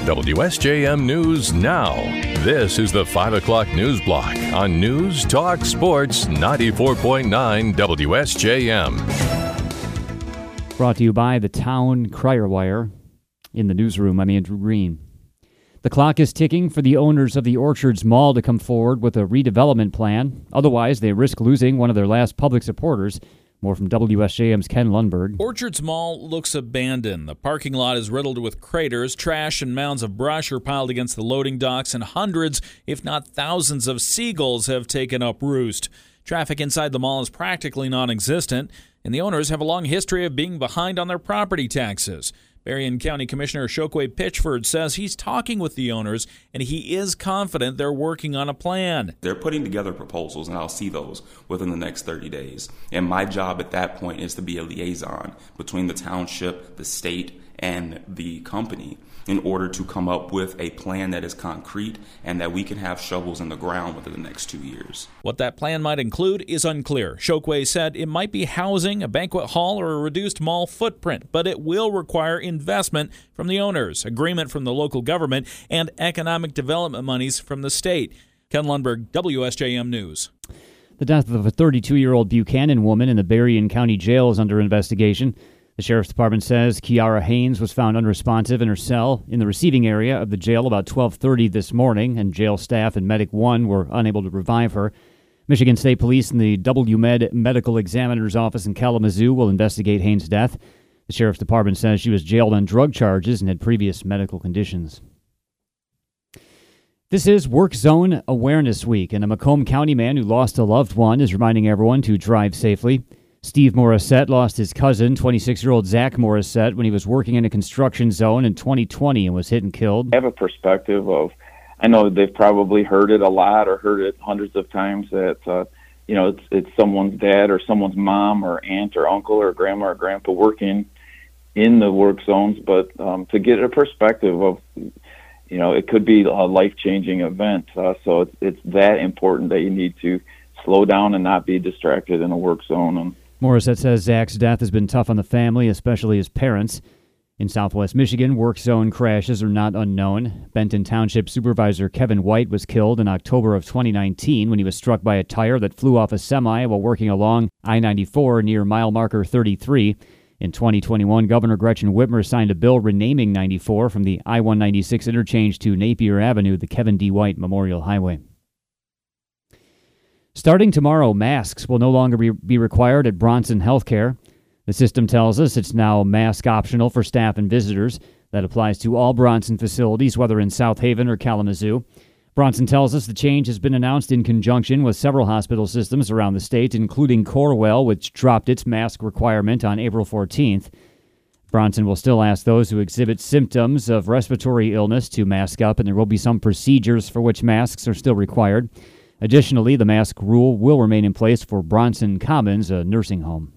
WSJM News Now. This is the 5 o'clock news block on News Talk Sports 94.9 WSJM. Brought to you by the Town Crier Wire. In the newsroom, I'm Andrew Green. The clock is ticking for the owners of the Orchards Mall to come forward with a redevelopment plan. Otherwise, they risk losing one of their last public supporters. More from WSJM's Ken Lundberg. Orchards Mall looks abandoned. The parking lot is riddled with craters, trash, and mounds of brush are piled against the loading docks, and hundreds, if not thousands, of seagulls have taken up roost. Traffic inside the mall is practically non existent, and the owners have a long history of being behind on their property taxes. Berrien County Commissioner Chokwe Pitchford says he's talking with the owners and he is confident they're working on a plan. They're putting together proposals and I'll see those within the next 30 days. And my job at that point is to be a liaison between the township, the state, and the company in order to come up with a plan that is concrete and that we can have shovels in the ground within the next two years. What that plan might include is unclear. Chokwe said it might be housing, a banquet hall, or a reduced mall footprint, but it will require investment from the owners, agreement from the local government, and economic development monies from the state. Ken Lundberg, WSJM News. The death of a 32 year old Buchanan woman in the Berrien County Jail is under investigation. The sheriff's department says Kiara Haynes was found unresponsive in her cell in the receiving area of the jail about 12:30 this morning, and jail staff and Medic 1 were unable to revive her. Michigan State Police and the WMed Medical Examiner's Office in Kalamazoo will investigate Haynes' death. The sheriff's department says she was jailed on drug charges and had previous medical conditions. This is Work Zone Awareness Week, and a Macomb County man who lost a loved one is reminding everyone to drive safely. Steve Morissette lost his cousin, 26 year old Zach Morissette, when he was working in a construction zone in 2020 and was hit and killed. I have a perspective of, I know they've probably heard it a lot or heard it hundreds of times that, uh, you know, it's, it's someone's dad or someone's mom or aunt or uncle or grandma or grandpa working in the work zones, but um, to get a perspective of, you know, it could be a life changing event. Uh, so it's, it's that important that you need to slow down and not be distracted in a work zone. And Morissette says Zach's death has been tough on the family, especially his parents. In southwest Michigan, work zone crashes are not unknown. Benton Township Supervisor Kevin White was killed in October of 2019 when he was struck by a tire that flew off a semi while working along I 94 near mile marker 33. In 2021, Governor Gretchen Whitmer signed a bill renaming 94 from the I 196 interchange to Napier Avenue, the Kevin D. White Memorial Highway. Starting tomorrow, masks will no longer be, be required at Bronson Healthcare. The system tells us it's now mask optional for staff and visitors. That applies to all Bronson facilities, whether in South Haven or Kalamazoo. Bronson tells us the change has been announced in conjunction with several hospital systems around the state, including Corewell, which dropped its mask requirement on April 14th. Bronson will still ask those who exhibit symptoms of respiratory illness to mask up, and there will be some procedures for which masks are still required. Additionally, the mask rule will remain in place for Bronson Commons, a nursing home.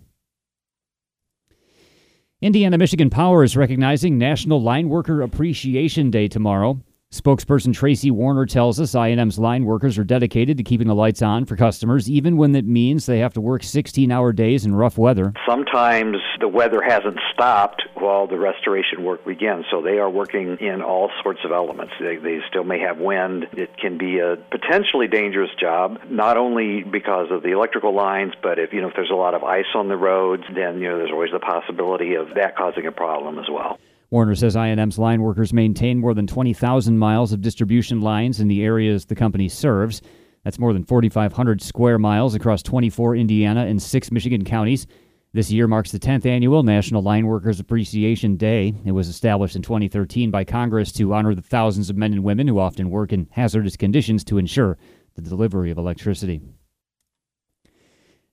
Indiana Michigan Power is recognizing National Line Worker Appreciation Day tomorrow. Spokesperson Tracy Warner tells us I&M's line workers are dedicated to keeping the lights on for customers, even when it means they have to work 16 hour days in rough weather. Sometimes the weather hasn't stopped while the restoration work begins, so they are working in all sorts of elements. They, they still may have wind. It can be a potentially dangerous job, not only because of the electrical lines, but if you know if there's a lot of ice on the roads, then you know there's always the possibility of that causing a problem as well. Warner says I&M's line workers maintain more than 20,000 miles of distribution lines in the areas the company serves. That's more than 4,500 square miles across 24 Indiana and six Michigan counties. This year marks the 10th annual National Line Workers Appreciation Day. It was established in 2013 by Congress to honor the thousands of men and women who often work in hazardous conditions to ensure the delivery of electricity.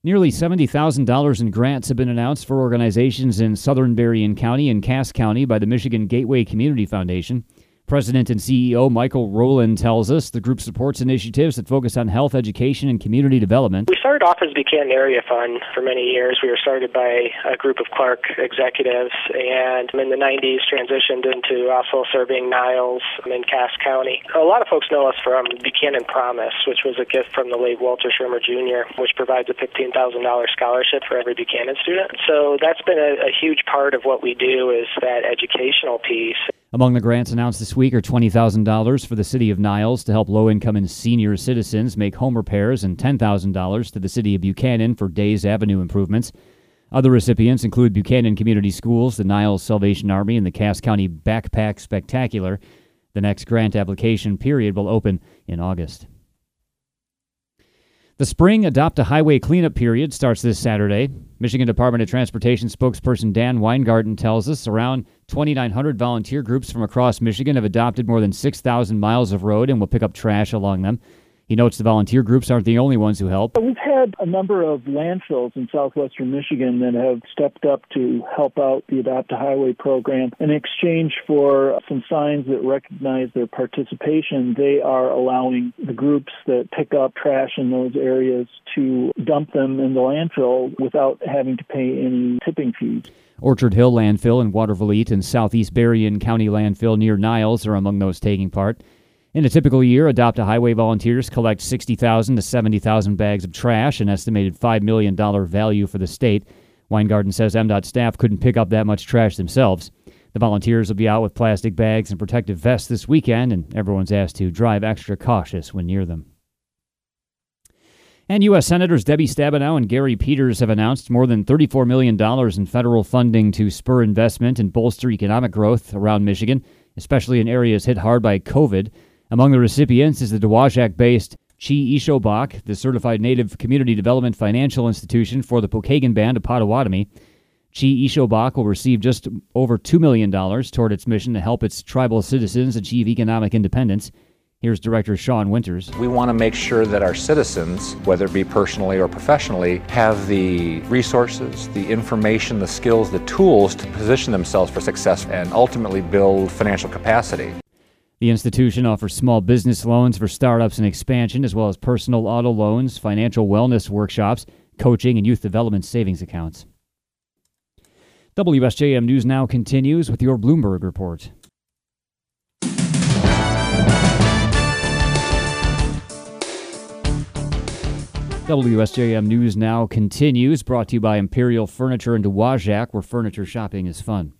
Nearly $70,000 in grants have been announced for organizations in southern Berrien County and Cass County by the Michigan Gateway Community Foundation. President and CEO Michael Rowland tells us the group supports initiatives that focus on health, education, and community development. We started off as Buchanan Area Fund for many years. We were started by a group of Clark executives, and in the 90s transitioned into uh, also serving Niles in Cass County. A lot of folks know us from Buchanan Promise, which was a gift from the late Walter Schirmer Jr., which provides a $15,000 scholarship for every Buchanan student. So that's been a, a huge part of what we do is that educational piece. Among the grants announced this week are $20,000 for the city of Niles to help low income and senior citizens make home repairs and $10,000 to the city of Buchanan for Days Avenue improvements. Other recipients include Buchanan Community Schools, the Niles Salvation Army, and the Cass County Backpack Spectacular. The next grant application period will open in August. The spring Adopt a Highway cleanup period starts this Saturday. Michigan Department of Transportation spokesperson Dan Weingarten tells us around 2,900 volunteer groups from across Michigan have adopted more than 6,000 miles of road and will pick up trash along them. He notes the volunteer groups aren't the only ones who help. We've had a number of landfills in southwestern Michigan that have stepped up to help out the Adopt a Highway program. In exchange for some signs that recognize their participation, they are allowing the groups that pick up trash in those areas to dump them in the landfill without having to pay any tipping fees. Orchard Hill Landfill in Watervliet and Southeast Berrien County Landfill near Niles are among those taking part. In a typical year, Adopt a Highway volunteers collect 60,000 to 70,000 bags of trash, an estimated $5 million value for the state. Weingarten says MDOT staff couldn't pick up that much trash themselves. The volunteers will be out with plastic bags and protective vests this weekend, and everyone's asked to drive extra cautious when near them. And U.S. Senators Debbie Stabenow and Gary Peters have announced more than $34 million in federal funding to spur investment and bolster economic growth around Michigan, especially in areas hit hard by COVID. Among the recipients is the Dowagiac based Chi Ishobak, the Certified Native Community Development Financial Institution for the Pokagon Band of Potawatomi. Chi Ishobak will receive just over $2 million toward its mission to help its tribal citizens achieve economic independence. Here's Director Sean Winters. We want to make sure that our citizens, whether it be personally or professionally, have the resources, the information, the skills, the tools to position themselves for success and ultimately build financial capacity. The institution offers small business loans for startups and expansion, as well as personal auto loans, financial wellness workshops, coaching, and youth development savings accounts. WSJM News Now continues with your Bloomberg report. WSJM News Now continues, brought to you by Imperial Furniture in Dowagiac, where furniture shopping is fun.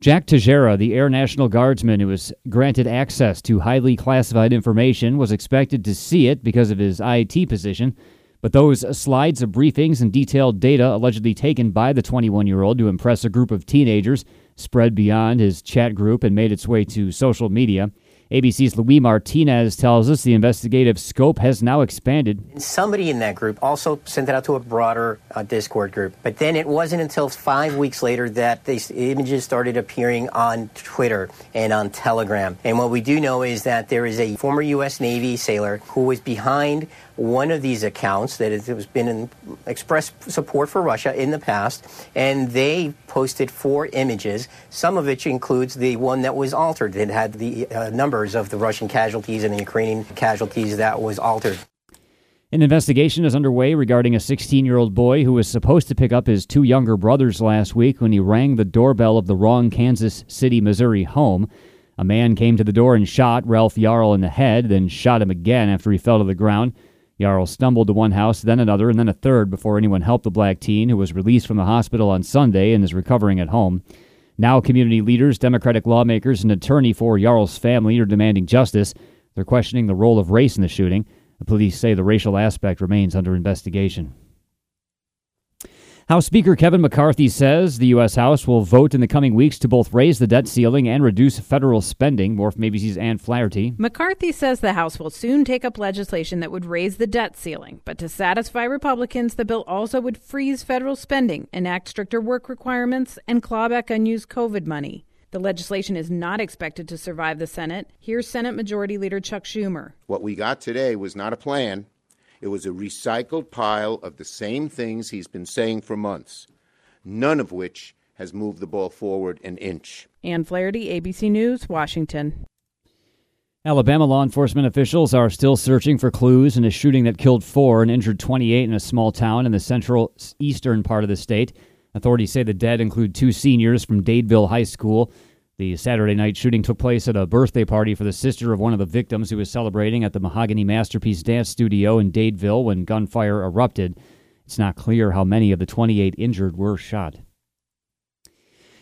Jack Teixeira, the Air National Guardsman who was granted access to highly classified information, was expected to see it because of his IT position. But those slides of briefings and detailed data allegedly taken by the 21 year old to impress a group of teenagers spread beyond his chat group and made its way to social media. ABC's Luis Martinez tells us the investigative scope has now expanded. Somebody in that group also sent it out to a broader uh, Discord group. But then it wasn't until five weeks later that these images started appearing on Twitter and on Telegram. And what we do know is that there is a former U.S. Navy sailor who was behind one of these accounts that has been in express support for Russia in the past, and they posted four images, some of which includes the one that was altered. It had the uh, numbers of the Russian casualties and the Ukrainian casualties that was altered. An investigation is underway regarding a 16 year old boy who was supposed to pick up his two younger brothers last week when he rang the doorbell of the wrong Kansas City, Missouri home. A man came to the door and shot Ralph Yarl in the head, then shot him again after he fell to the ground. Yarl stumbled to one house, then another, and then a third before anyone helped the black teen, who was released from the hospital on Sunday and is recovering at home. Now, community leaders, Democratic lawmakers, and attorney for Yarl's family are demanding justice. They're questioning the role of race in the shooting. The police say the racial aspect remains under investigation. House Speaker Kevin McCarthy says the U.S. House will vote in the coming weeks to both raise the debt ceiling and reduce federal spending. More from ABC's Ann Flaherty. McCarthy says the House will soon take up legislation that would raise the debt ceiling. But to satisfy Republicans, the bill also would freeze federal spending, enact stricter work requirements, and claw back unused COVID money. The legislation is not expected to survive the Senate. Here's Senate Majority Leader Chuck Schumer. What we got today was not a plan. It was a recycled pile of the same things he's been saying for months, none of which has moved the ball forward an inch. Ann Flaherty, ABC News, Washington. Alabama law enforcement officials are still searching for clues in a shooting that killed four and injured 28 in a small town in the central eastern part of the state. Authorities say the dead include two seniors from Dadeville High School. The Saturday night shooting took place at a birthday party for the sister of one of the victims who was celebrating at the Mahogany Masterpiece Dance Studio in Dadeville when gunfire erupted. It's not clear how many of the 28 injured were shot.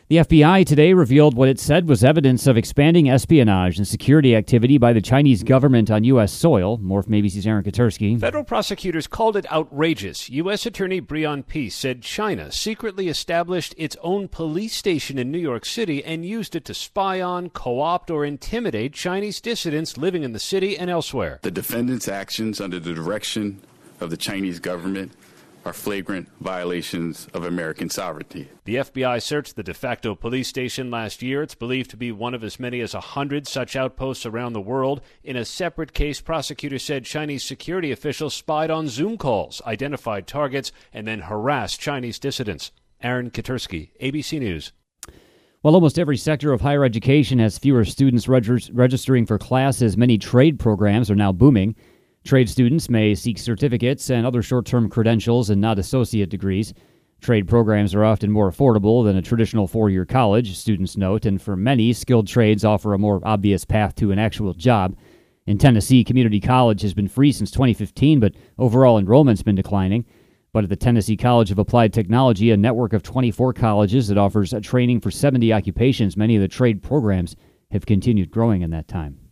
The FBI today revealed what it said was evidence of expanding espionage and security activity by the Chinese government on U.S. soil. More from ABC's Aaron Katersky. Federal prosecutors called it outrageous. U.S. Attorney Breon Peace said China secretly established its own police station in New York City and used it to spy on, co opt, or intimidate Chinese dissidents living in the city and elsewhere. The defendant's actions under the direction of the Chinese government are flagrant violations of American sovereignty. The FBI searched the de facto police station last year. It's believed to be one of as many as a hundred such outposts around the world. In a separate case, prosecutors said Chinese security officials spied on Zoom calls, identified targets, and then harassed Chinese dissidents. Aaron Katersky, ABC News. While almost every sector of higher education has fewer students registering for classes, many trade programs are now booming. Trade students may seek certificates and other short term credentials and not associate degrees. Trade programs are often more affordable than a traditional four year college, students note, and for many, skilled trades offer a more obvious path to an actual job. In Tennessee, community college has been free since 2015, but overall enrollment's been declining. But at the Tennessee College of Applied Technology, a network of 24 colleges that offers training for 70 occupations, many of the trade programs have continued growing in that time.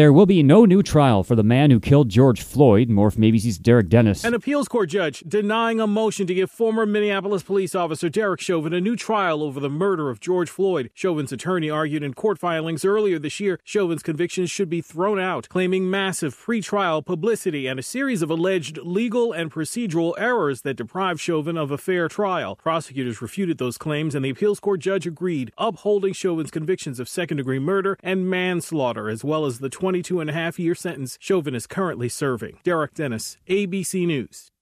There will be no new trial for the man who killed George Floyd. From ABC's Derek Dennis. An appeals court judge denying a motion to give former Minneapolis police officer Derek Chauvin a new trial over the murder of George Floyd. Chauvin's attorney argued in court filings earlier this year Chauvin's convictions should be thrown out, claiming massive pretrial publicity and a series of alleged legal and procedural errors that deprived Chauvin of a fair trial. Prosecutors refuted those claims, and the appeals court judge agreed, upholding Chauvin's convictions of second degree murder and manslaughter, as well as the 22 and a half year sentence Chauvin is currently serving. Derek Dennis, ABC News.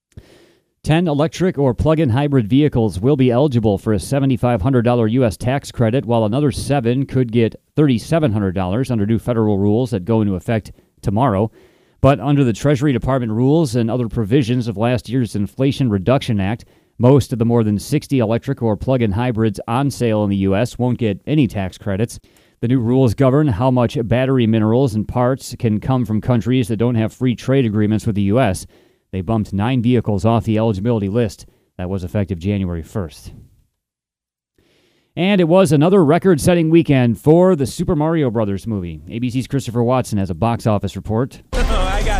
10 electric or plug in hybrid vehicles will be eligible for a $7,500 U.S. tax credit, while another seven could get $3,700 under new federal rules that go into effect tomorrow. But under the Treasury Department rules and other provisions of last year's Inflation Reduction Act, most of the more than 60 electric or plug in hybrids on sale in the U.S. won't get any tax credits. The new rules govern how much battery minerals and parts can come from countries that don't have free trade agreements with the U.S. They bumped nine vehicles off the eligibility list. That was effective January 1st. And it was another record setting weekend for the Super Mario Brothers movie. ABC's Christopher Watson has a box office report.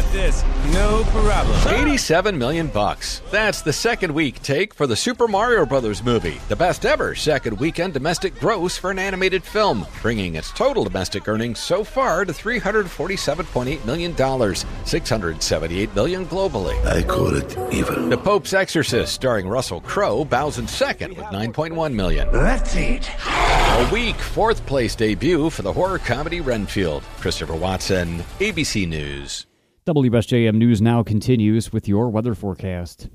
I this. No problem. 87 million bucks. That's the second week take for the Super Mario Brothers movie, the best ever second weekend domestic gross for an animated film, bringing its total domestic earnings so far to 347.8 million dollars, 678 million globally. I call it evil. The Pope's Exorcist, starring Russell Crowe, bows in second with 9.1 million. That's it. A weak fourth place debut for the horror comedy Renfield. Christopher Watson, ABC News. WSJM News now continues with your weather forecast.